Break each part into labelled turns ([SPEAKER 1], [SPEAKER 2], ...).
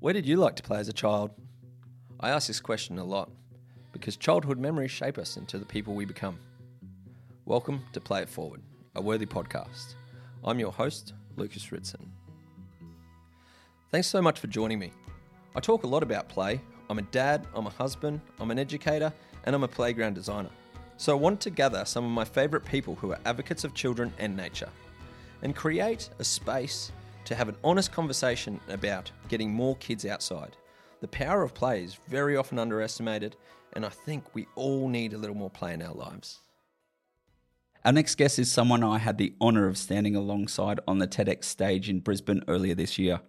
[SPEAKER 1] Where did you like to play as a child? I ask this question a lot because childhood memories shape us into the people we become. Welcome to Play It Forward, a worthy podcast. I'm your host, Lucas Ritson. Thanks so much for joining me. I talk a lot about play. I'm a dad, I'm a husband, I'm an educator, and I'm a playground designer. So I wanted to gather some of my favourite people who are advocates of children and nature and create a space to have an honest conversation about getting more kids outside. The power of play is very often underestimated, and I think we all need a little more play in our lives.
[SPEAKER 2] Our next guest is someone I had the honour of standing alongside on the TEDx stage in Brisbane earlier this year.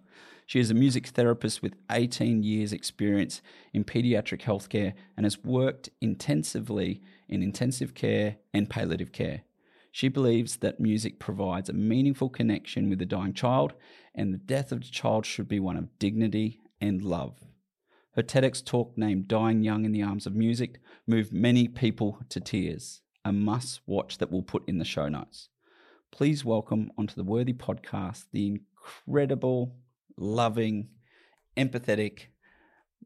[SPEAKER 2] She is a music therapist with 18 years' experience in paediatric healthcare and has worked intensively in intensive care and palliative care. She believes that music provides a meaningful connection with a dying child, and the death of the child should be one of dignity and love. Her TEDx talk named Dying Young in the Arms of Music moved many people to tears, a must watch that we'll put in the show notes. Please welcome onto the Worthy podcast the incredible loving, empathetic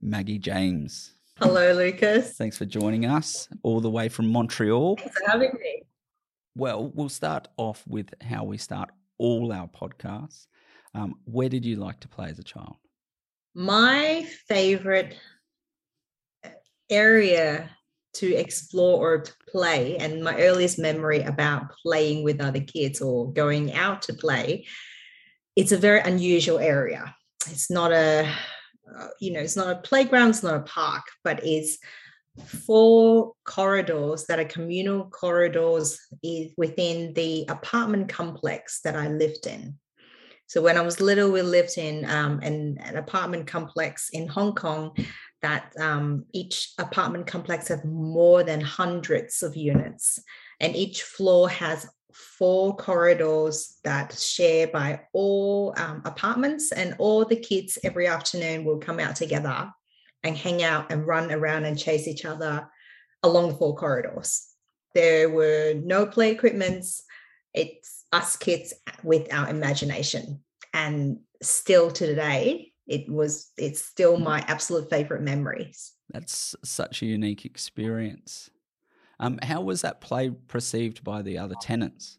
[SPEAKER 2] Maggie James.
[SPEAKER 3] Hello, Lucas.
[SPEAKER 2] Thanks for joining us all the way from Montreal.
[SPEAKER 3] Thanks for having me.
[SPEAKER 2] Well, we'll start off with how we start all our podcasts. Um, where did you like to play as a child?
[SPEAKER 3] My favorite area to explore or to play, and my earliest memory about playing with other kids or going out to play it's a very unusual area. It's not a, uh, you know, it's not a playground, it's not a park, but it's four corridors that are communal corridors within the apartment complex that I lived in. So when I was little, we lived in um, an, an, apartment complex in Hong Kong that um, each apartment complex have more than hundreds of units and each floor has four corridors that share by all um, apartments and all the kids every afternoon will come out together and hang out and run around and chase each other along the four corridors. There were no play equipments. It's us kids with our imagination. And still to today it was it's still my absolute favorite memories.
[SPEAKER 2] That's such a unique experience. Um, how was that play perceived by the other tenants?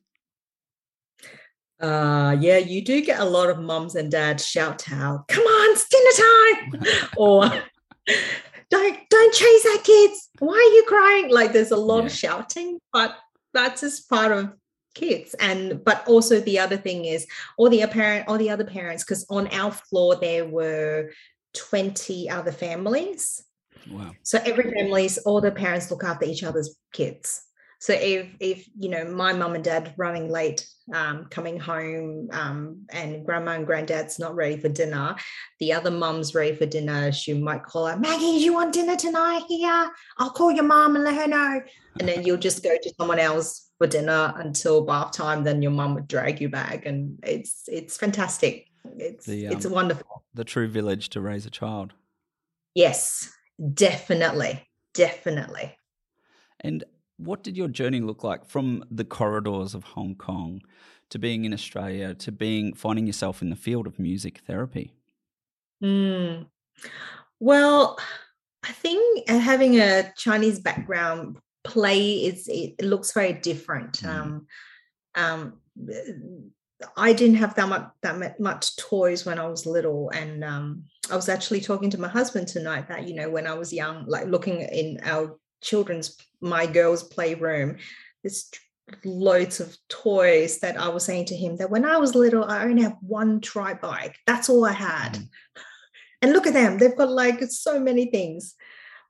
[SPEAKER 3] Uh, yeah, you do get a lot of mums and dads shout out, "Come on, it's dinner time!" or "Don't don't chase that kids. Why are you crying?" Like there's a lot yeah. of shouting, but that's just part of kids and but also the other thing is all the parent all the other parents because on our floor there were 20 other families
[SPEAKER 2] Wow.
[SPEAKER 3] So every family's all the parents look after each other's kids. So if if you know my mum and dad running late, um, coming home, um, and grandma and granddad's not ready for dinner, the other mum's ready for dinner. She might call out, Maggie, you want dinner tonight? Here, I'll call your mum and let her know. And then you'll just go to someone else for dinner until bath time. Then your mum would drag you back, and it's it's fantastic. It's the, um, it's wonderful.
[SPEAKER 2] The true village to raise a child.
[SPEAKER 3] Yes, Definitely. Definitely.
[SPEAKER 2] And what did your journey look like from the corridors of Hong Kong to being in Australia to being finding yourself in the field of music therapy?
[SPEAKER 3] Mm. Well, I think uh, having a Chinese background play is it looks very different. Mm. Um, um, I didn't have that much that much toys when I was little, and um, I was actually talking to my husband tonight that you know when I was young, like looking in our children's my girls' playroom, there's loads of toys that I was saying to him that when I was little, I only have one tri bike. That's all I had, mm. and look at them; they've got like so many things.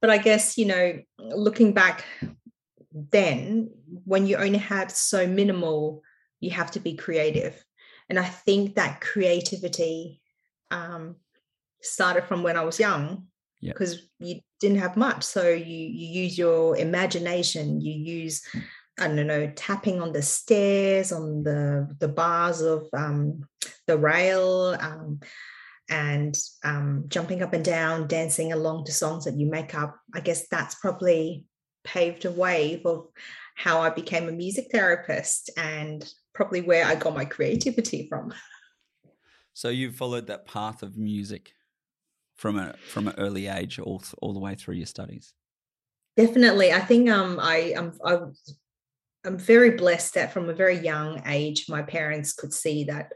[SPEAKER 3] But I guess you know, looking back, then when you only had so minimal you have to be creative and i think that creativity um, started from when i was young because you didn't have much so you you use your imagination you use i don't know tapping on the stairs on the the bars of um, the rail um, and um, jumping up and down dancing along to songs that you make up. I guess that's probably paved a way for how i became a music therapist and probably where I got my creativity from.
[SPEAKER 2] So you followed that path of music from a from an early age all all the way through your studies?
[SPEAKER 3] Definitely, I think um, I am I, I'm very blessed that from a very young age, my parents could see that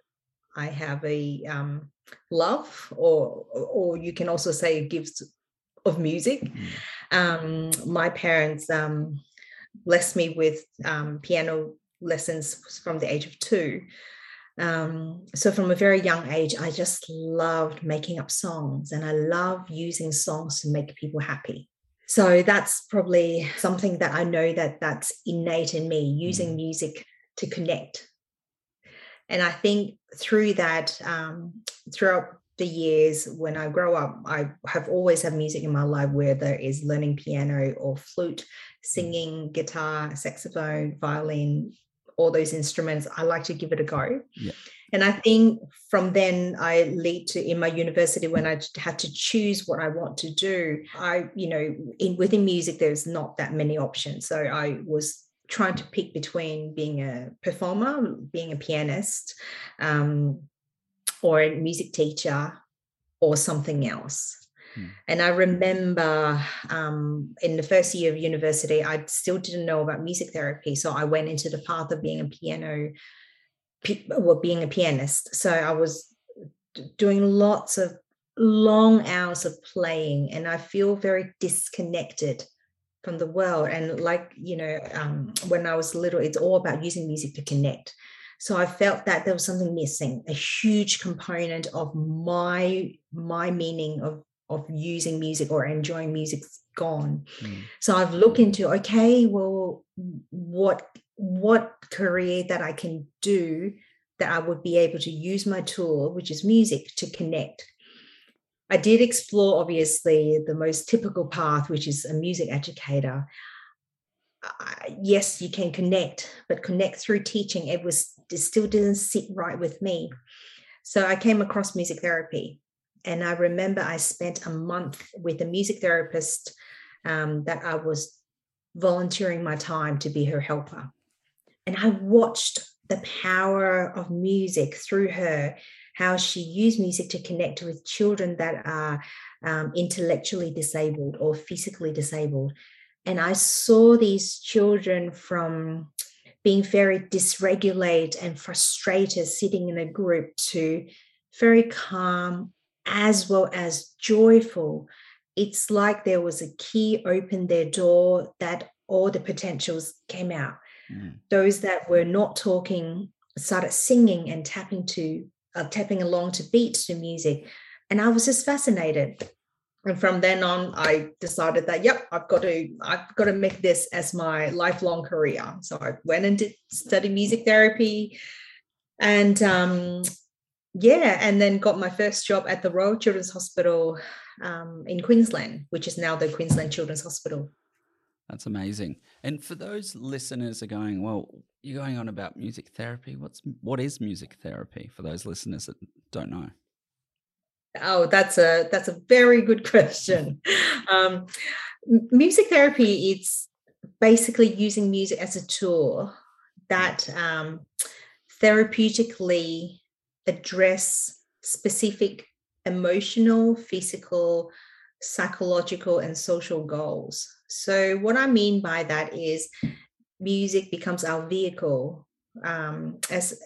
[SPEAKER 3] I have a um, love, or or you can also say gifts of music. Mm. Um, my parents um, blessed me with um, piano lessons from the age of two. Um, so from a very young age, I just loved making up songs, and I love using songs to make people happy. So that's probably something that I know that that's innate in me, using mm. music to connect. And I think through that, um, throughout the years when I grow up, I have always had music in my life, whether it's learning piano or flute, singing, guitar, saxophone, violin, all those instruments. I like to give it a go. Yeah. And I think from then I lead to in my university when I had to choose what I want to do. I, you know, in within music, there's not that many options. So I was trying to pick between being a performer, being a pianist, um, or a music teacher or something else. Hmm. And I remember um, in the first year of university, I still didn't know about music therapy. So I went into the path of being a piano, well, being a pianist. So I was doing lots of long hours of playing, and I feel very disconnected from the world. And like, you know, um, when I was little, it's all about using music to connect. So I felt that there was something missing, a huge component of my my meaning of of using music or enjoying music's gone. Mm. So I've looked into okay, well, what what career that I can do that I would be able to use my tool, which is music, to connect. I did explore, obviously, the most typical path, which is a music educator. Uh, yes, you can connect, but connect through teaching. It was it still didn't sit right with me. So I came across music therapy. And I remember I spent a month with a music therapist um, that I was volunteering my time to be her helper. And I watched the power of music through her, how she used music to connect with children that are um, intellectually disabled or physically disabled. And I saw these children from being very dysregulated and frustrated sitting in a group to very calm as well as joyful. It's like there was a key opened their door that all the potentials came out. Mm. those that were not talking started singing and tapping to uh, tapping along to beats to music. And i was just fascinated. And from then on i decided that yep i've got to i've got to make this as my lifelong career. So i went and did study music therapy. And um, yeah and then got my first job at the royal children's hospital um, in queensland which is now the queensland children's hospital.
[SPEAKER 2] That's amazing. And for those listeners are going well you're going on about music therapy what's what is music therapy? For those listeners that don't know.
[SPEAKER 3] Oh, that's a that's a very good question. Um, music therapy it's basically using music as a tool that um, therapeutically address specific emotional, physical, psychological, and social goals. So, what I mean by that is music becomes our vehicle um, as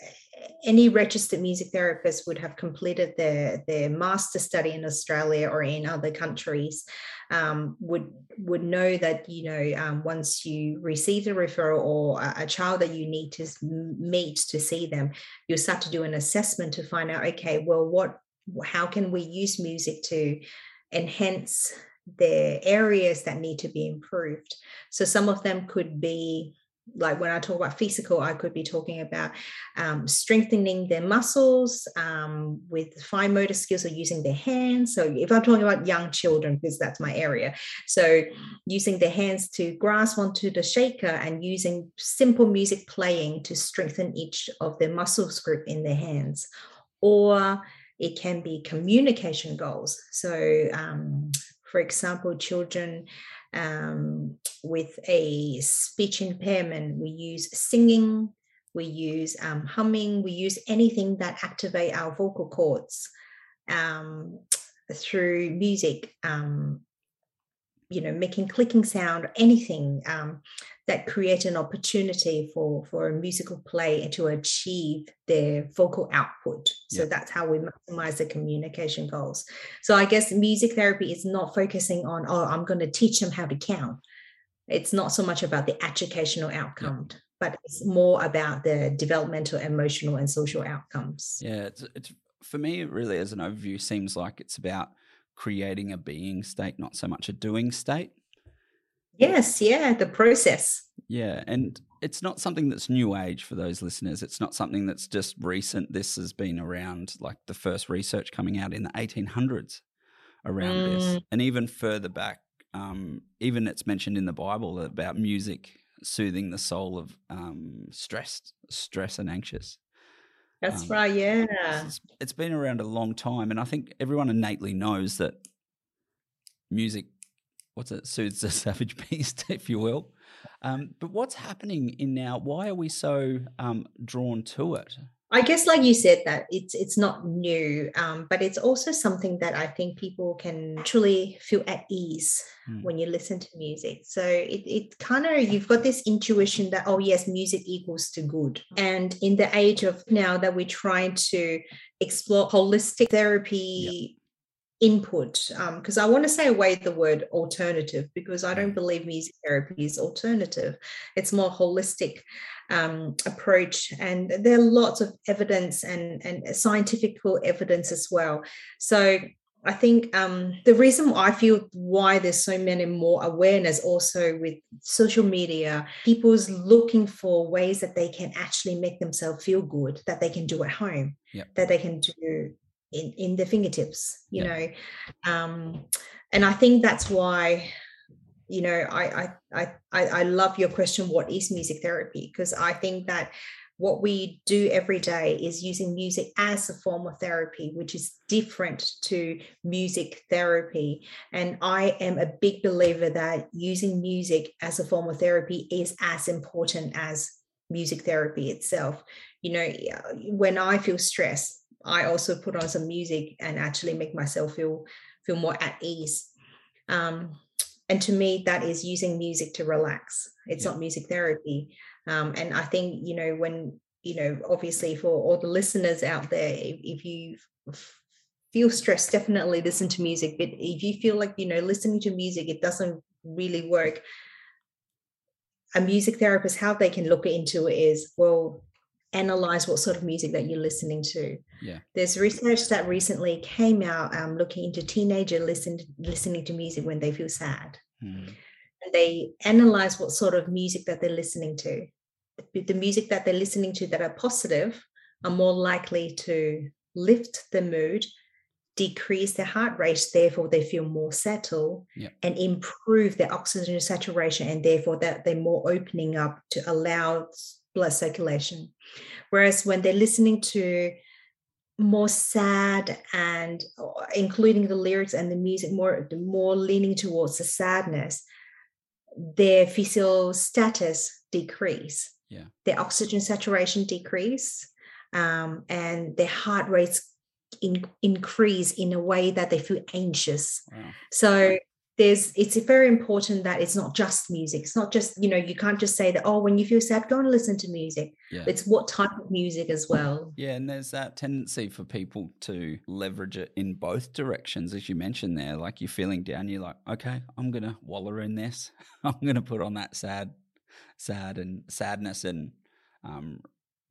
[SPEAKER 3] any registered music therapist would have completed their their master study in Australia or in other countries um, would would know that you know um, once you receive a referral or a, a, child that you need to meet to see them, you'll start to do an assessment to find out okay, well, what how can we use music to enhance the areas that need to be improved? So some of them could be like when I talk about physical, I could be talking about um, strengthening their muscles um, with fine motor skills or using their hands. So if I'm talking about young children, because that's my area, so using their hands to grasp onto the shaker and using simple music playing to strengthen each of their muscles group in their hands, or it can be communication goals. So, um, for example, children um, with a speech impairment, we use singing, we use um, humming, we use anything that activate our vocal cords. Um, through music, um, you know, making clicking sound, anything um, that create an opportunity for for a musical play to achieve their vocal output. So that's how we maximize the communication goals. So I guess music therapy is not focusing on, oh, I'm going to teach them how to count. It's not so much about the educational outcome. But it's more about the developmental, emotional, and social outcomes.
[SPEAKER 2] Yeah, it's, it's for me, it really, as an overview, seems like it's about creating a being state, not so much a doing state.
[SPEAKER 3] Yes, yeah, the process.
[SPEAKER 2] Yeah, and it's not something that's new age for those listeners. It's not something that's just recent. This has been around, like the first research coming out in the 1800s around mm. this, and even further back. Um, even it's mentioned in the Bible about music soothing the soul of um, stressed, stress and anxious.
[SPEAKER 3] That's um, right. Yeah.
[SPEAKER 2] It's, it's been around a long time. And I think everyone innately knows that music, what's it, soothes the savage beast, if you will. Um, but what's happening in now? Why are we so um, drawn to it?
[SPEAKER 3] I guess, like you said, that it's it's not new, um, but it's also something that I think people can truly feel at ease mm. when you listen to music. So it it kind of you've got this intuition that oh yes, music equals to good. And in the age of now that we're trying to explore holistic therapy input because um, i want to say away the word alternative because i don't mm. believe music therapy is alternative it's more holistic um, approach and there are lots of evidence and, and scientific evidence as well so I think um, the reason I feel why there's so many more awareness also with social media, people's looking for ways that they can actually make themselves feel good, that they can do at home,
[SPEAKER 2] yep.
[SPEAKER 3] that they can do in, in the fingertips you yeah. know um, and i think that's why you know I, I i i love your question what is music therapy because i think that what we do every day is using music as a form of therapy, which is different to music therapy. And I am a big believer that using music as a form of therapy is as important as music therapy itself. You know, when I feel stressed, I also put on some music and actually make myself feel feel more at ease. Um, and to me, that is using music to relax. It's yeah. not music therapy. Um, and I think you know when you know obviously for all the listeners out there, if, if you feel stressed, definitely listen to music. But if you feel like you know listening to music, it doesn't really work. A music therapist, how they can look into it is well, analyze what sort of music that you're listening to.
[SPEAKER 2] Yeah.
[SPEAKER 3] There's research that recently came out um, looking into teenager listen, listening to music when they feel sad.
[SPEAKER 2] Mm.
[SPEAKER 3] And they analyze what sort of music that they're listening to. The music that they're listening to that are positive are more likely to lift the mood, decrease their heart rate, therefore they feel more settled,
[SPEAKER 2] yeah.
[SPEAKER 3] and improve their oxygen saturation, and therefore that they're more opening up to allow blood circulation. Whereas when they're listening to more sad and uh, including the lyrics and the music more more leaning towards the sadness their physical status decrease.
[SPEAKER 2] Yeah.
[SPEAKER 3] Their oxygen saturation decrease um, and their heart rates in, increase in a way that they feel anxious.
[SPEAKER 2] Wow.
[SPEAKER 3] so there's it's very important that it's not just music. It's not just you know you can't just say that oh when you feel sad go and listen to music.
[SPEAKER 2] Yeah.
[SPEAKER 3] it's what type of music as well.
[SPEAKER 2] Yeah and there's that tendency for people to leverage it in both directions as you mentioned there. Like you're feeling down you're like okay i'm gonna wallow in this. I'm gonna put on that sad sad and sadness and um,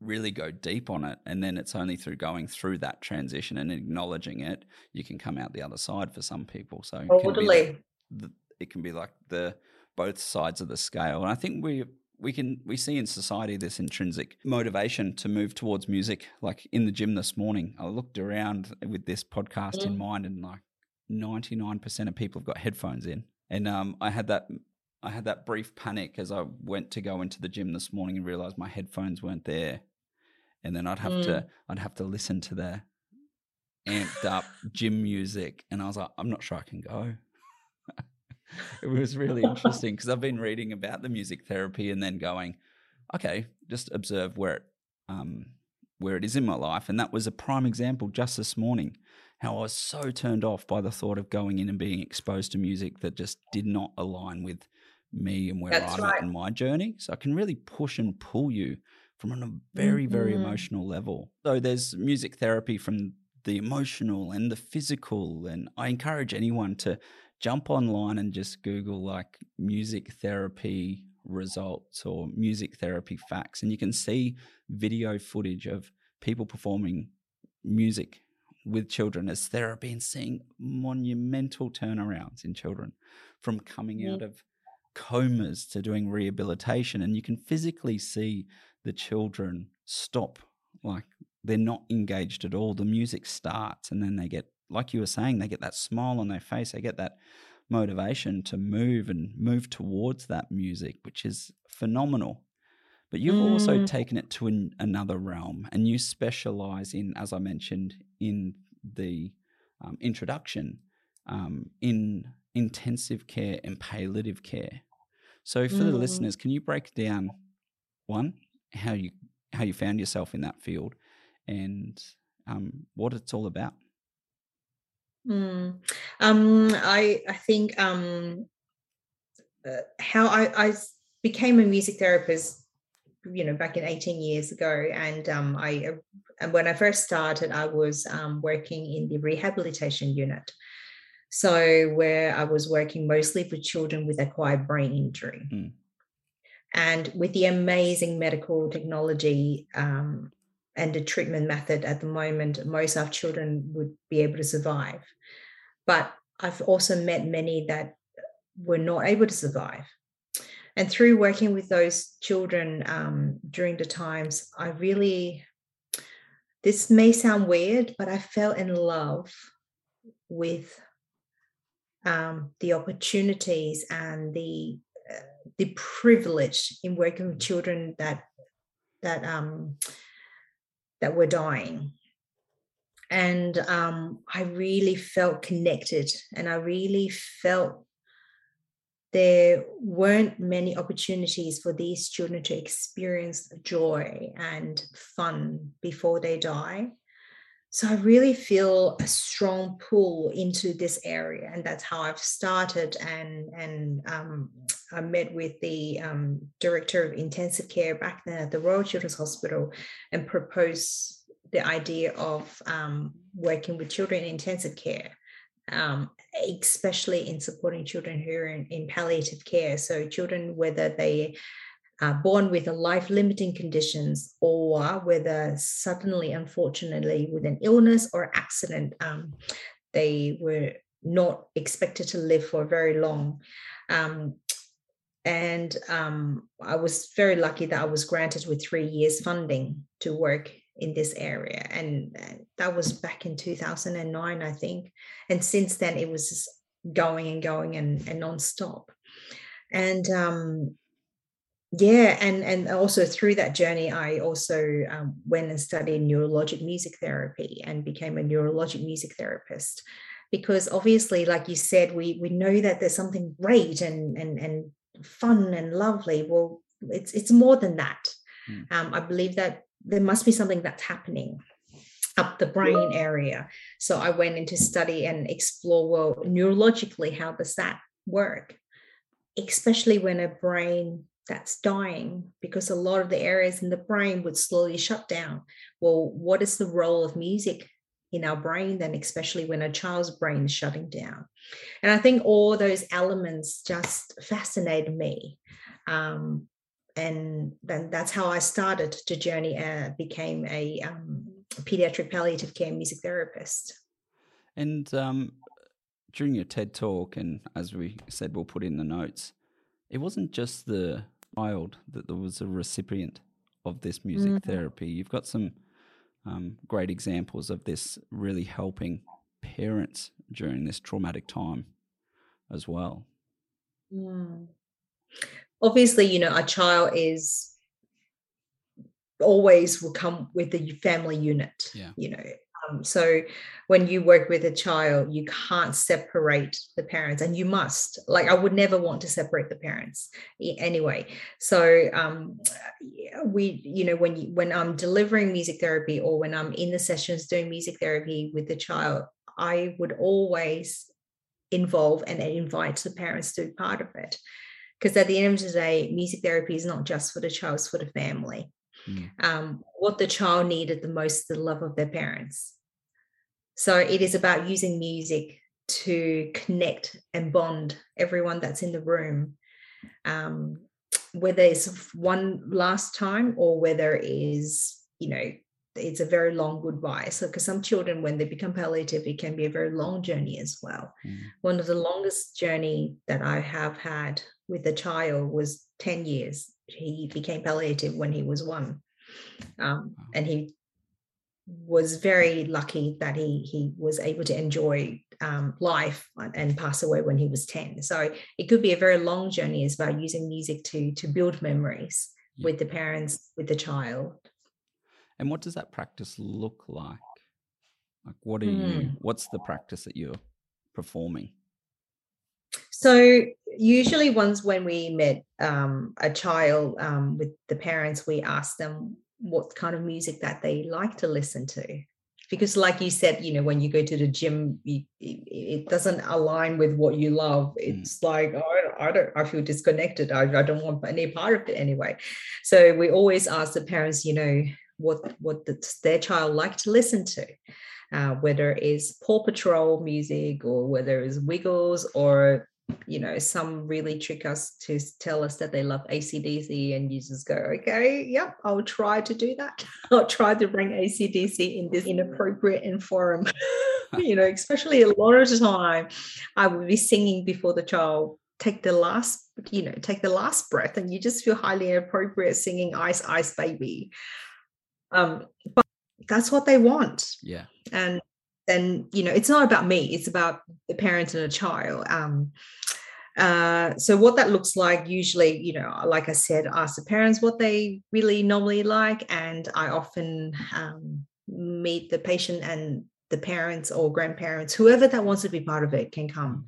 [SPEAKER 2] really go deep on it. And then it's only through going through that transition and acknowledging it you can come out the other side for some people. So
[SPEAKER 3] totally
[SPEAKER 2] the, it can be like the both sides of the scale. And I think we we can we see in society this intrinsic motivation to move towards music. Like in the gym this morning, I looked around with this podcast mm. in mind, and like ninety nine percent of people have got headphones in. And um, I had that I had that brief panic as I went to go into the gym this morning and realized my headphones weren't there. And then I'd have mm. to I'd have to listen to the amped up gym music, and I was like, I'm not sure I can go it was really interesting because I've been reading about the music therapy and then going, okay, just observe where it um, where it is in my life, and that was a prime example just this morning. how I was so turned off by the thought of going in and being exposed to music that just did not align with me and where
[SPEAKER 3] That's
[SPEAKER 2] I'm
[SPEAKER 3] right.
[SPEAKER 2] at in my journey. So I can really push and pull you from on a very, very
[SPEAKER 3] Mhm.
[SPEAKER 2] emotional level. So there's music therapy from the emotional and the physical. And I encourage anyone to jump online and just Google like music therapy results or music therapy facts. And you can see video footage of people performing music with children as therapy and seeing monumental turnarounds in children from coming
[SPEAKER 3] Yeah.
[SPEAKER 2] out of comas to doing rehabilitation. And you can physically see the children stop, like they're not engaged at all. The music starts, and then they get, like you were saying, they get that smile on their face, they get that motivation to move and move towards that music, which is phenomenal. But you've also
[SPEAKER 3] Mm.
[SPEAKER 2] taken it to an, another realm, and you specialize in, as I mentioned in the um, introduction, um, in intensive care and palliative care. So, for the
[SPEAKER 3] Mm.
[SPEAKER 2] listeners, can you break down one how you how you found yourself in that field, and um, what it's all about?
[SPEAKER 3] Mm. Um, I I think um, uh, how I became a music therapist, you know, back in 18 years ago, and um, I uh, and when I first started, I was um, working in the rehabilitation unit. So where I was working mostly for children with acquired brain injury.
[SPEAKER 2] Mm.
[SPEAKER 3] And with the amazing medical technology um, and the treatment method at the moment, most of children would be able to survive. But I've also met many that were not able to survive. And through working with those children um, during the times, I really, this may sound weird, but I fell in love with um, the opportunities and the uh, the privilege in working with children that that um, that were dying. And um, i really felt connected and i really felt there weren't many opportunities for these children to experience joy and fun before they die so i really feel a strong pull into this area and that's how i've started and and um, i met with the um, director of intensive care back then at the royal children's hospital and proposed the idea of um, working with children in intensive care um, especially in supporting children who are in, in palliative care. So children whether they uh, born with a life limiting conditions or whether suddenly, unfortunately, with an illness or accident, um, they were not expected to live for very long. Um, and um, I was very lucky that I was granted with three years funding to work in this area. And that was back in 2009, I think. And since then, it was just going and going and, and nonstop. And um, yeah and and also through that journey i also um, went and studied neurologic music therapy and became a neurologic music therapist. Because obviously like you said we we know that there's something great and and and fun and lovely. Well it's it's more than that.
[SPEAKER 2] Mm.
[SPEAKER 3] um, i believe that there must be something that's happening up the brain area. So i went into study and explore well neurologically how does that work? Especially when a brain that's dying because a lot of the areas in the brain would slowly shut down. Well, what is the role of music in our brain then, especially when a child's brain is shutting down? And I think all those elements just fascinated me. Um, and then that's how I started to journey, uh, became a um, pediatric palliative care music therapist.
[SPEAKER 2] And um, during your TED talk, and as we said, we'll put in the notes, it wasn't just the child that there was a recipient of this music
[SPEAKER 3] Mhm.
[SPEAKER 2] therapy. You've got some um, great examples of this really helping parents during this traumatic time as well.
[SPEAKER 3] Mm. Obviously, you know, a child is always will come with the family unit.
[SPEAKER 2] Yeah.
[SPEAKER 3] You know, um, so when you work with a child, you can't separate the parents, and you must. Like, I would never want to separate the parents anyway. So, um, we, you know, when you when I'm delivering music therapy or when I'm in the sessions doing music therapy with the child, I would always involve and invite the parents to be part of it. Because at the end of the day, music therapy is not just for the child, it's for the family. Mm. Um, what the child needed the most, the love of their parents. So it is about using music to connect and bond everyone that's in the room. Um, whether it's one last time or whether it is, you know, it's a very long goodbye. So, because some children, when they become palliative, it can be a very long journey as well. Mm. One of the longest journey that I have had with a child was 10 years. He became palliative when he was one. Um, and he was very lucky that he he was able to enjoy um, life and pass away when he was 10 so it could be a very long journey as about using music to to build memories yeah. with the parents with the child
[SPEAKER 2] and what does that practice look like? Like, what are mm. you, hmm. what's the practice that you're performing?
[SPEAKER 3] So, usually, once when we met um, a child um, with the parents, we ask them what kind of music that they like to listen to. Because, like you said, you know, when you go to the gym, you, it doesn't align with what you love. Hmm. It's mm. like, oh, I don't, I feel disconnected. I, I don't want any part of it anyway. So, we always ask the parents, you know, what what the, their child like to listen to uh, whether it's paw patrol music or whether it's wiggles or you know some really trick us to tell us that they love AC/DC and you just go okay yep i'll try to do that. I'll try to bring AC/DC in this inappropriate forum. You know especially a lot of the time i would be singing before the child take the last you know take the last breath and you just feel highly inappropriate singing ice ice baby. Um, but that's what they want.
[SPEAKER 2] Yeah.
[SPEAKER 3] And then, you know, it's not about me, it's about the parent and a child. Um, uh, so what that looks like usually, you know, like I said, ask the parents what they really normally like, and I often um, meet the patient and the parents or grandparents, whoever that wants to be part of it, can come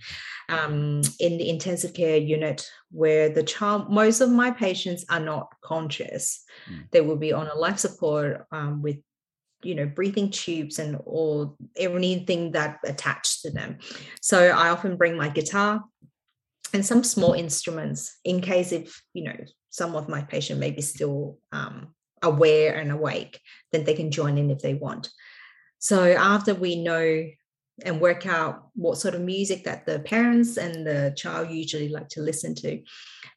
[SPEAKER 3] um, in the intensive care unit where the child, most of my patients are not conscious. Mm. They will be on a life support um, with you know breathing tubes and or anything that attached to them. So i often bring my guitar and some small instruments in case if you know some of my patient may be still um, aware and awake then they can join in if they want. So after we know and work out what sort of music that the parents and the child usually like to listen to,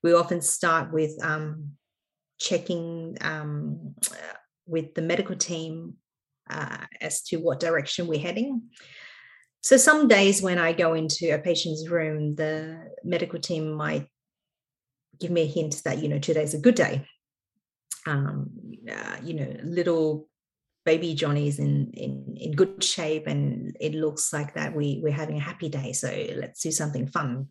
[SPEAKER 3] we often start with um, checking um, with the medical team uh, as to what direction we're heading. So some days when I go into a patient's room, the medical team might give me a hint that you know today's a good day. Um, uh, you know, little baby Johnny's in, in in good shape and it looks like that we we're having a happy day. So let's do something fun.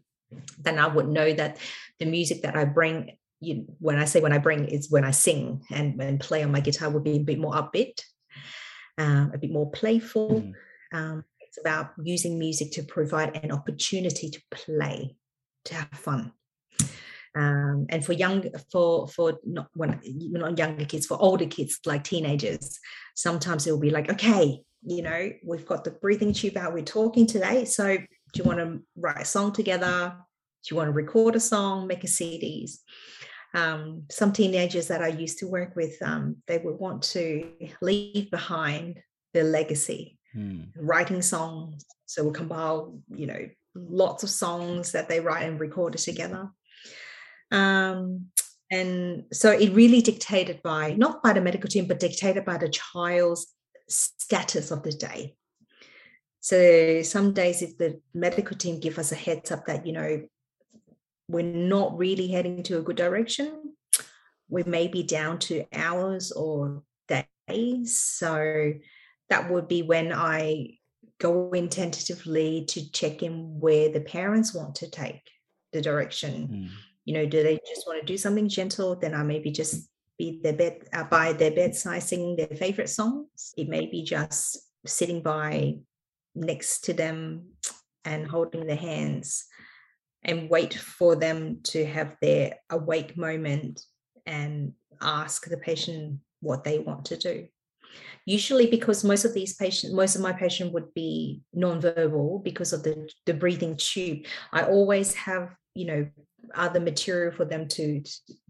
[SPEAKER 3] Then I would know that the music that I bring, you, when I say when I bring, is when I sing and, and play on my guitar would be a bit more upbeat, uh, a bit more playful. Mm. Um, it's about using music to provide an opportunity to play, to have fun um, and for young for for not when not younger kids for older kids like teenagers sometimes it will be like okay you know we've got the breathing tube out we're talking today so do you want to write a song together do you want to record a song make a cds um, some teenagers that i used to work with um, they would want to leave behind their legacy hmm. writing songs so we'll compile you know lots of songs that they write and record together um, and so it really dictated by not by the medical team, but dictated by the child's status of the day. So some days, if the medical team give us a heads up that you know we're not really heading to a good direction, we may be down to hours or days. So that would be when I go in tentatively to check in where the parents want to take the direction. Mm you know do they just want to do something gentle? Then i maybe just be their bed uh, by their bedside singing their favorite songs. It may be just sitting by next to them and holding their hands and wait for them to have their awake moment and ask the patient what they want to do. Usually because most of these patients most of my patients would be non-verbal because of the the breathing tube. I always have you know other material for them to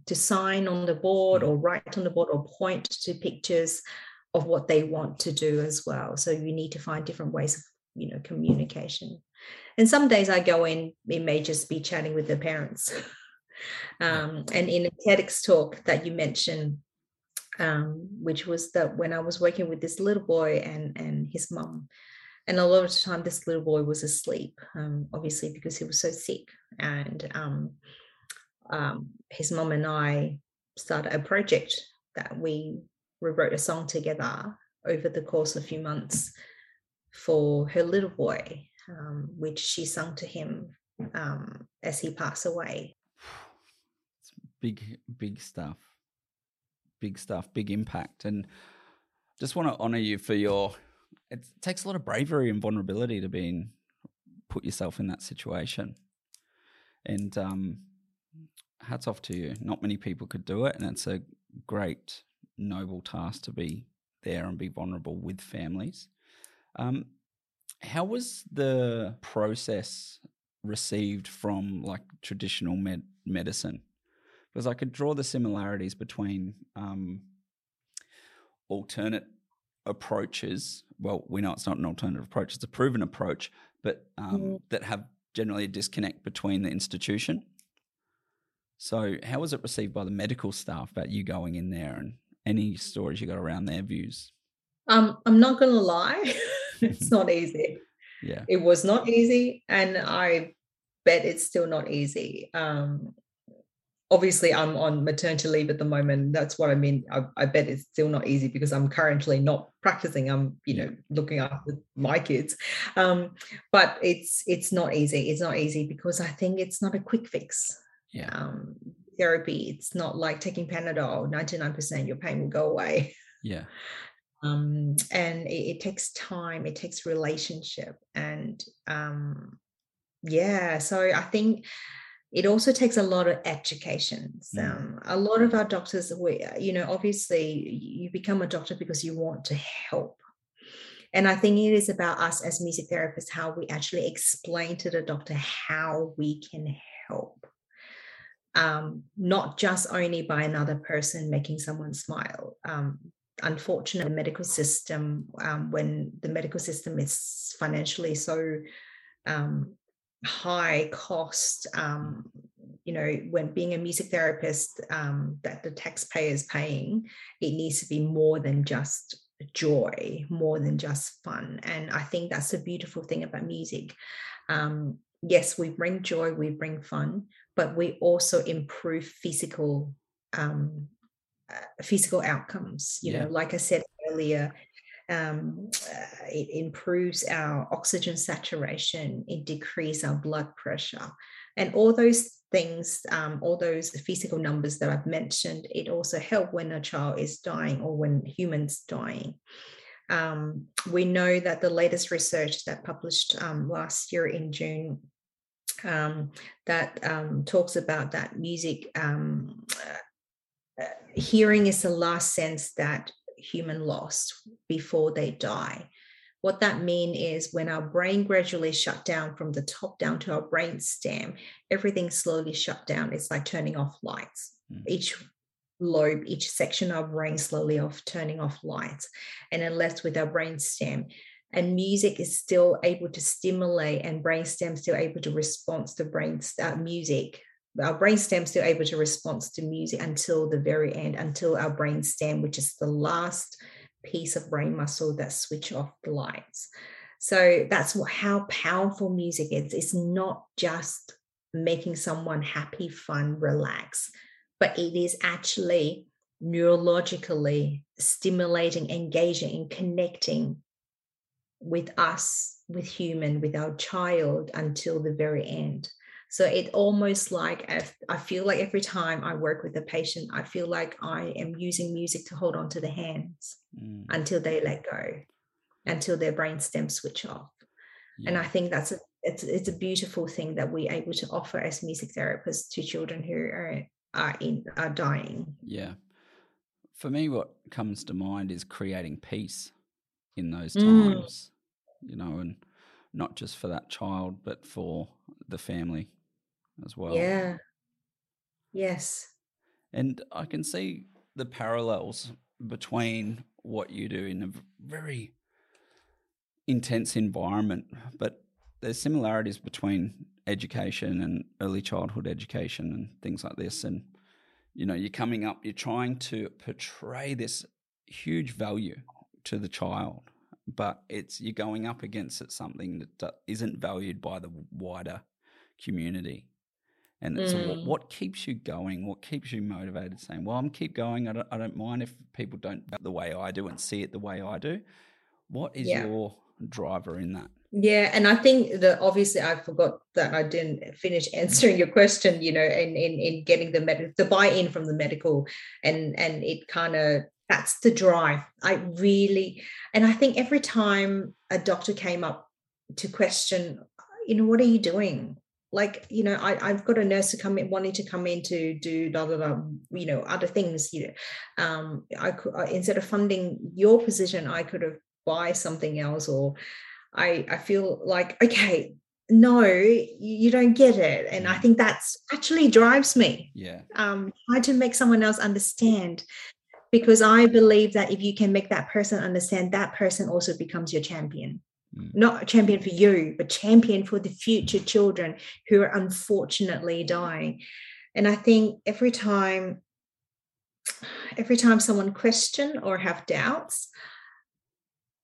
[SPEAKER 3] to sign on the board or write on the board or point to pictures of what they want to do as well. So you need to find different ways of you know communication and some days i go in it may just be chatting with the parents. Um, and in a tedx talk that you mentioned um, which was that when I was working with this little boy and and his mom, and a lot of the time this little boy was asleep, um, obviously because he was so sick, and um, um, his mom and I started a project that we wrote a song together over the course of a few months for her little boy, um, which she sung to him um, as he passed away.
[SPEAKER 2] It's big, big stuff big stuff, big impact. And just want to honor you for your. It takes a lot of bravery and vulnerability to being put yourself in that situation. And um, hats off to you. Not many people could do it, and it's a great, noble task to be there and be vulnerable with families. Um, how was the process received from like traditional med- medicine? because I could draw the similarities between um, alternate approaches. Well, we know it's not an alternative approach; it's a proven approach, but um, mm. that have generally a disconnect between the institution. So, how was it received by the medical staff about you going in there, and any stories you got around their views?
[SPEAKER 3] Um, I'm not going to lie; it's not easy.
[SPEAKER 2] Yeah,
[SPEAKER 3] it was not easy, and I bet it's still not easy. Um, obviously I'm on maternity leave at the moment. That's what I mean. I, I, bet it's still not easy because I'm currently not practicing. I'm, you know, looking after my kids. Um, but it's it's not easy. It's not easy because I think it's not a quick fix.
[SPEAKER 2] Yeah.
[SPEAKER 3] Um, therapy. It's not like taking Panadol. 99% your pain will go away.
[SPEAKER 2] Yeah.
[SPEAKER 3] Um, and it, it takes time. It takes relationship, and um, yeah. So I think it also takes a lot of education. Mm. Um, a lot of our doctors, we, you know, obviously you become a doctor because you want to help. And I think it is about us as music therapists how we actually explain to the doctor how we can help. Um, not just only by another person making someone smile. Um, unfortunately, the medical system, um, when the medical system is financially so um, high cost um, you know when being a music therapist um, that the taxpayer is paying it needs to be more than just joy more than just fun. And i think that's the beautiful thing about music. Um, yes we bring joy we bring fun but we also improve physical um, physical outcomes you yeah. know like i said earlier um, uh, it improves our oxygen saturation, it decreases our blood pressure. And all those things, um, all those physical numbers that I've mentioned, it also help when a child is dying or when humans dying. Um, we know that the latest research that published um, last year in June um, that um, talks about that music um, uh, uh, hearing is the last sense that human lost before they die. What that means is when our brain gradually shut down from the top down to our brain stem, everything slowly shut down. It's like turning off lights. Mm. Each lobe, each section of our brain slowly off, turning off lights, and then left with our brain stem. And music is still able to stimulate, and brain stem still able to respond to brain uh, music our brain stem still able to respond to music until the very end, until our brain stem, which is the last piece of brain muscle that switch off the lights. So that's what, how powerful music is. It's not just making someone happy, fun, relax, but it is actually neurologically stimulating, engaging, and connecting with us, with human, with our child until the very end. So it almost like I feel like every time I work with a patient, I feel like I am using music to hold on to the hands mm. until they let go, until their brain stem switch off. Yeah. And I think that's a it's it's a beautiful thing that we're able to offer as music therapists to children who are are in are dying.
[SPEAKER 2] Yeah. For me, what comes to mind is creating peace in those
[SPEAKER 3] Mm.
[SPEAKER 2] times, you know, and not just for that child, but for the family as well.
[SPEAKER 3] Yeah. Yes.
[SPEAKER 2] And I can see the parallels between what you do in a very intense environment, but there's similarities between education and early childhood education and things like this. And, you know, you're coming up, you're trying to portray this huge value to the child, but it's you're going up against it, something that isn't valued by the wider community. And so, what,
[SPEAKER 3] Mm.
[SPEAKER 2] what keeps you going? What keeps you motivated? Saying, "Well, I'm keep going. I don't, I don't mind if people don't the way I do and see it the way I do." What is
[SPEAKER 3] Yeah.
[SPEAKER 2] your driver in that?
[SPEAKER 3] Yeah, and I think that obviously I forgot that I didn't finish answering your question. You know, in in in getting the med the buy-in from the medical, and and it kind of that's the drive. I really, and I think every time a doctor came up to question, you know, what are you doing? Like, you know, I I've got a nurse to come in wanting to come in to do blah blah blah, you know, other things. You know, um, I could I, instead of funding your position, I could have buy something else or I I feel like okay, no, you, you don't get it, and I
[SPEAKER 2] Mm.
[SPEAKER 3] think that's actually drives me.
[SPEAKER 2] Yeah,
[SPEAKER 3] Um, try to make someone else understand, because I believe that if you can make that person understand, that person also becomes your champion. Not a champion for you, but champion for the future children who are unfortunately dying. And I think every time, every time someone question or have doubts,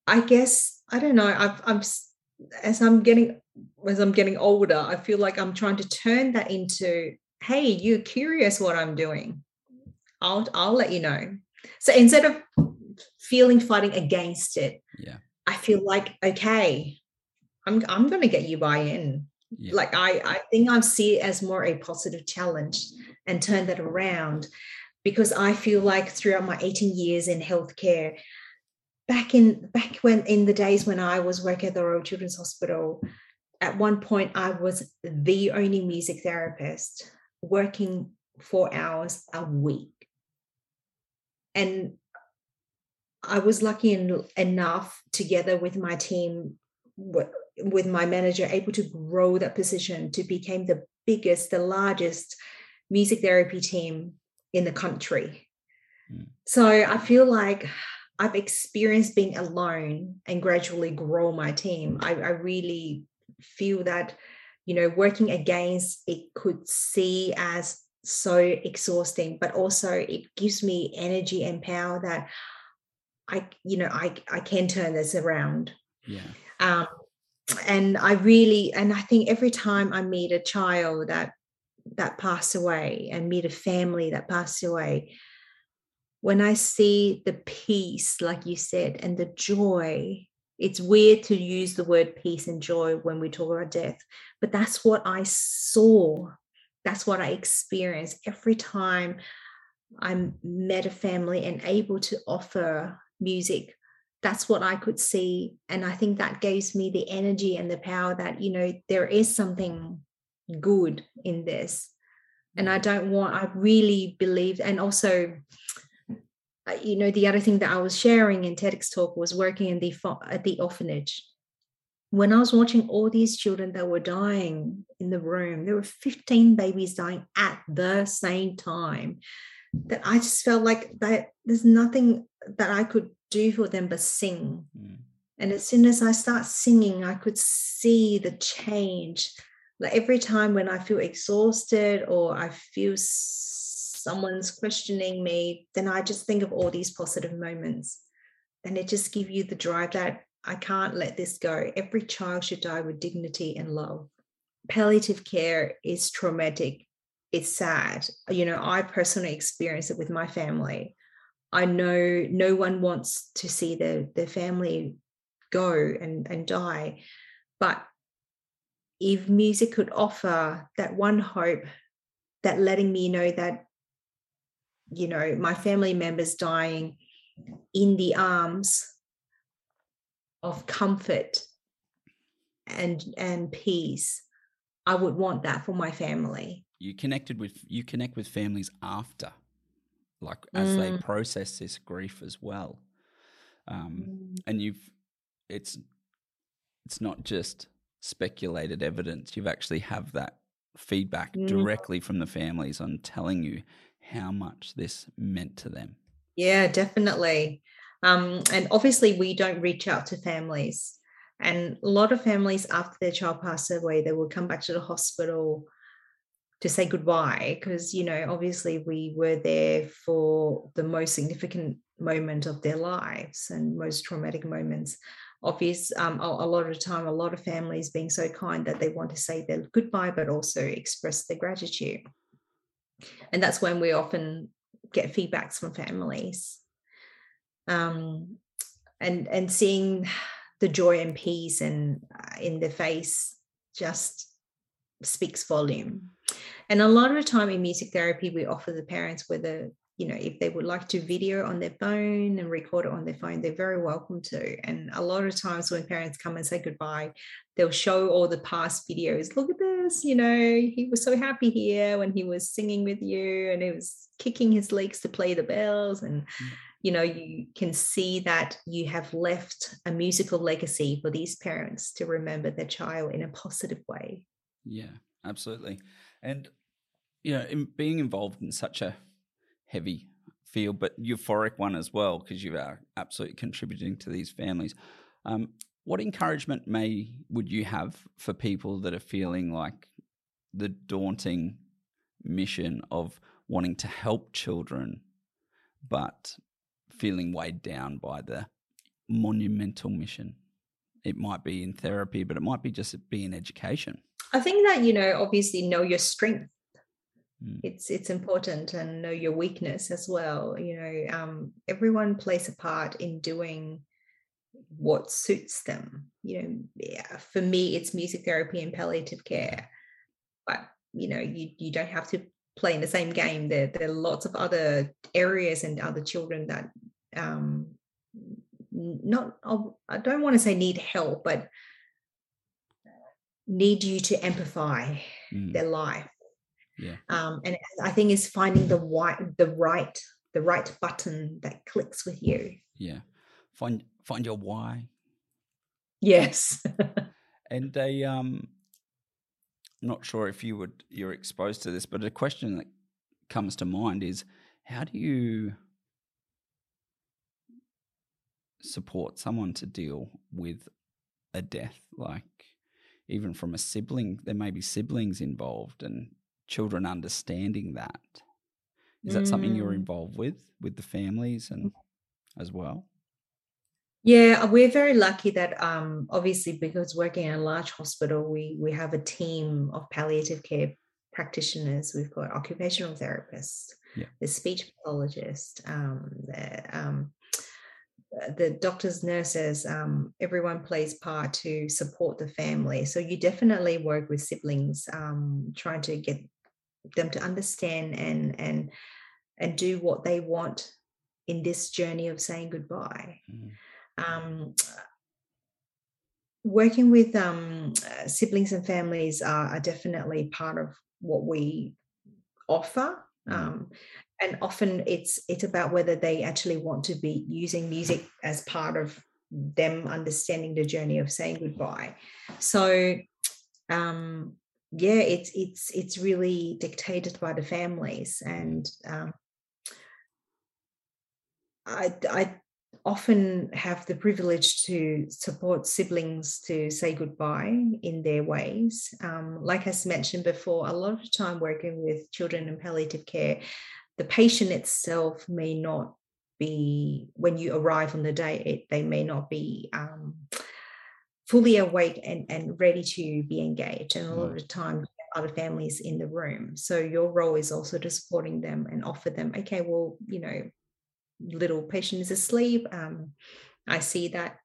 [SPEAKER 3] I guess I don't know. I've, I'm as I'm getting as I'm getting older, I feel like I'm trying to turn that into, hey, you're curious what I'm doing. I'll I'll let you know. So instead of feeling fighting against it,
[SPEAKER 2] yeah,
[SPEAKER 3] I feel like okay, I'm I'm going to get you buy in.
[SPEAKER 2] yeah.
[SPEAKER 3] Like I I think I see it as more a positive challenge and turn that around because I feel like throughout my 18 years in healthcare, back in back when in the days when I was working at the Royal Children's Hospital, at one point I was the only music therapist working four hours a week. And I was lucky en- enough together with my team, with my manager, able to grow that position to become the biggest, the largest music therapy team in the country.
[SPEAKER 2] Mm.
[SPEAKER 3] So I feel like I've experienced being alone and gradually grow my team. I, I really feel that, you know, working against it could see as so exhausting, but also it gives me energy and power that I, you know, I I can turn this around.
[SPEAKER 2] yeah.
[SPEAKER 3] Um, and I really, and I think every time I meet a child that that passed away and meet a family that passed away, when I see the peace, like you said, and the joy, it's weird to use the word peace and joy when we talk about death, but that's what I saw. That's what I experienced every time I met a family and able to offer music. That's what I could see. And I think that gives me the energy and the power that, you know, there is something good in this. And I don't want, I really believe, and also, uh, you know, the other thing that I was sharing in TEDx talk was working in the at the orphanage. When I was watching all these children that were dying in the room, there were 15 babies dying at the same time. That I just felt like that there's nothing that I could do for them but sing.
[SPEAKER 2] Mm.
[SPEAKER 3] And as soon as I start singing, I could see the change. Like every time when I feel exhausted or I feel someone's questioning me, then I just think of all these positive moments. And it just gives you the drive that I can't let this go. Every child should die with dignity and love. Palliative care is traumatic. It's sad. You know, I personally experienced it with my family. I know no one wants to see their, their family go and, and die. But if music could offer that one hope, that letting me know that, you know, my family members dying in the arms of comfort and and peace, I would want that for my family.
[SPEAKER 2] You connected with you connect with families after like as
[SPEAKER 3] Mm.
[SPEAKER 2] they process this grief as well. Um,
[SPEAKER 3] Mm.
[SPEAKER 2] and you've it's it's not just speculated evidence you've actually have that feedback
[SPEAKER 3] Mm.
[SPEAKER 2] directly from the families on telling you how much this meant to them
[SPEAKER 3] Yeah, definitely. Um, and obviously, we don't reach out to families. And a lot of families, after their child passed away, they will come back to the hospital to say goodbye because, you know, obviously we were there for the most significant moment of their lives and most traumatic moments. Obvious, um, a, a lot of the time, a lot of families being so kind that they want to say their goodbye, but also express their gratitude. And that's when we often get feedbacks from families um, and and seeing the joy and peace and uh, in the face just speaks volume and a lot of the time in music therapy we offer the parents whether you know if they would like to video on their phone and record it on their phone they're very welcome to. And a lot of times when parents come and say goodbye they'll show all the past videos. Look at this you know he was so happy here when he was singing with you and he was kicking his legs to play the bells. And mm. you know you can see that you have left a musical legacy for these parents to remember their child in a positive way.
[SPEAKER 2] Yeah, absolutely. And you know, in being involved in such a heavy field, but euphoric one as well, because you are absolutely contributing to these families. Um, what encouragement may would you have for people that are feeling like the daunting mission of wanting to help children, but feeling weighed down by the monumental mission? It might be in therapy, but it might be just be in education.
[SPEAKER 3] I think that you know obviously know your strength
[SPEAKER 2] Mm.
[SPEAKER 3] it's it's important and know your weakness as well you know um, everyone plays a part in doing what suits them you know yeah, for me it's music therapy and palliative care but you know you you don't have to play in the same game there there are lots of other areas and other children that um not i don't want to say need help but need you to empathize
[SPEAKER 2] Mm.
[SPEAKER 3] their life
[SPEAKER 2] Yeah.
[SPEAKER 3] um, and i think it's finding the right the right the right button that clicks with you
[SPEAKER 2] Yeah. Find find your why.
[SPEAKER 3] yes
[SPEAKER 2] And a um I'm not sure if you would you're exposed to this, but a question that comes to mind is how do you support someone to deal with a death like even from a sibling there may be siblings involved and children understanding that is that something you're
[SPEAKER 3] Mm.
[SPEAKER 2] involved with with the families and as well
[SPEAKER 3] Yeah, we're very lucky that um, obviously because working in a large hospital, we we have a team of palliative care practitioners. We've got occupational therapists,
[SPEAKER 2] Yeah.
[SPEAKER 3] the speech pathologist, um, the um, uh, the doctors, nurses. Um, everyone plays part to support the family. So you definitely work with siblings, um, trying to get them to understand and and and do what they want in this journey of saying goodbye
[SPEAKER 2] Mm.
[SPEAKER 3] um, working with um, uh, siblings and families are, are definitely part of what we offer
[SPEAKER 2] Mm.
[SPEAKER 3] um, and often it's it's about whether they actually want to be using music as part of them understanding the journey of saying goodbye so um yeah it's it's it's really dictated by the families and um I, I often have the privilege to support siblings to say goodbye in their ways. Um, like I mentioned before, a lot of time working with children in palliative care, the patient itself may not be, when you arrive on the day, it, they may not be um, fully awake and, and ready to be engaged. And a lot of the time, other families in the room. So your role is also to supporting them and offer them, okay, well, you know, little patient is asleep. Um, I see that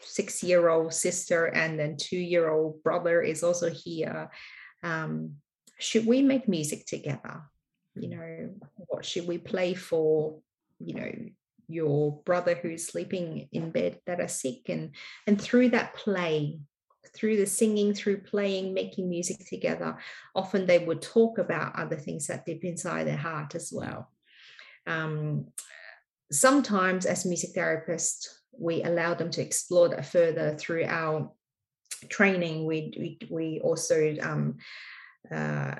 [SPEAKER 3] six year old sister and then two year old brother is also here. Um, should we make music together? You know, what should we play for? You know, your brother who's sleeping in bed that are sick, and and through that play, through the singing, through playing, making music together, often they would talk about other things that deep inside their heart as well um, sometimes as music therapists, we allow them to explore that further through our training. We we, we also um, uh,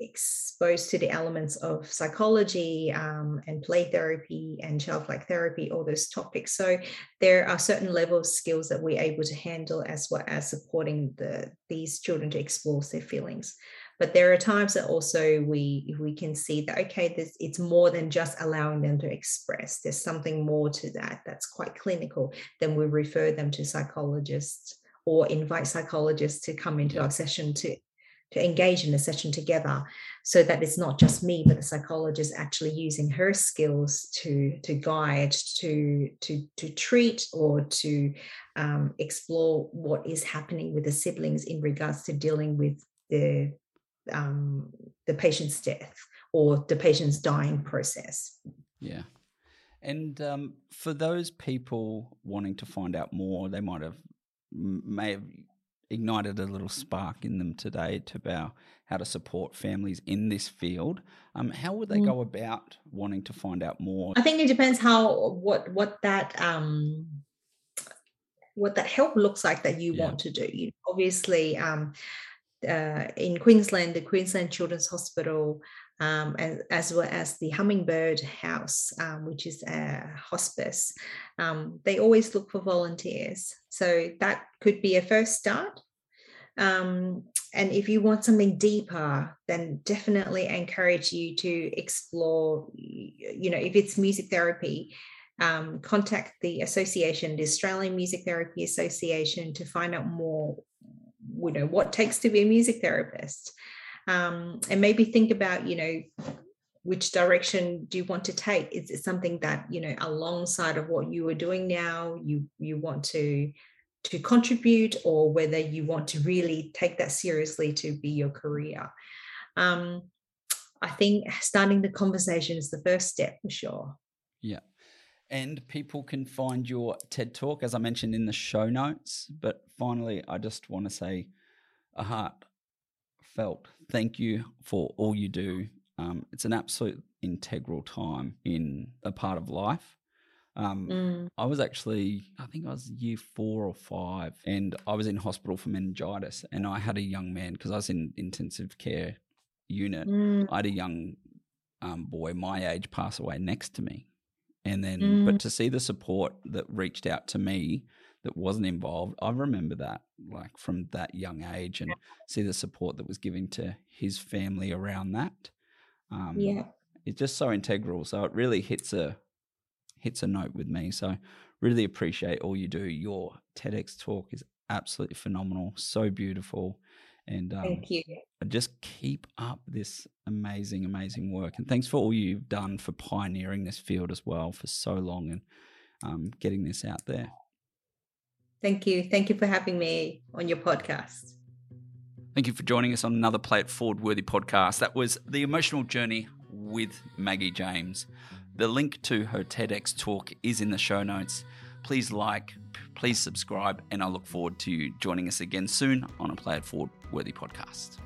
[SPEAKER 3] exposed to the elements of psychology um, and play therapy and childlike therapy, all those topics. So there are certain level of skills that we're able to handle as well as supporting the these children to explore their feelings. But there are times that also we we can see that okay, this it's more than just allowing them to express. There's something more to that that's quite clinical. Then we refer them to psychologists or invite psychologists to come into our session to to engage in a session together so that it's not just me but the psychologist actually using her skills to to guide to to to treat or to um, explore what is happening with the siblings in regards to dealing with the um, the patient's death or the patient's dying process.
[SPEAKER 2] Yeah. And um, for those people wanting to find out more they might have may have ignited a little spark in them today to about how to support families in this field. Um, how would they mm. go about wanting to find out more?
[SPEAKER 3] I think it depends how what what that um, what that help looks like that you yeah. want to do. You, obviously, um, uh, in Queensland, the Queensland Children's Hospital, um, as, as, well as the Hummingbird House, um, which is a hospice, um, they always look for volunteers. So that could be a first start. Um, and if you want something deeper, then definitely encourage you to explore, you know, if it's music therapy, um, contact the association, the Australian Music Therapy Association, to find out more you know what takes to be a music therapist um, and maybe think about you know which direction do you want to take? Is it something that you know alongside of what you are doing now you you want to to contribute or whether you want to really take that seriously to be your career? Um, i think starting the conversation is the first step for sure.
[SPEAKER 2] Yeah. And people can find your TED talk, as I mentioned in the show notes. But finally, I just want to say a heartfelt thank you for all you do. Um, it's an absolute integral time in a part of life. Um, mm. I was actually, I think I was year four or five, and I was in hospital for meningitis. And I had a young man because I was in intensive care unit. Mm. I had a young um, boy my age pass away next to me and then mm. but to see the support that reached out to me that wasn't involved i remember that like from that young age and see the support that was given to his family around that um, yeah it's just so integral so it really hits a hits a note with me so really appreciate all you do your tedx talk is absolutely phenomenal so beautiful and
[SPEAKER 3] um, thank you.
[SPEAKER 2] Just keep up this amazing, amazing work. And thanks for all you've done for pioneering this field as well for so long and um, getting this out there.
[SPEAKER 3] Thank you. Thank you for having me on your podcast.
[SPEAKER 2] Thank you for joining us on another Play It Forward Worthy podcast. That was The Emotional Journey with Maggie James. The link to her TEDx talk is in the show notes. Please like, please subscribe, and I look forward to you joining us again soon on a Play It Forward Worthy podcast.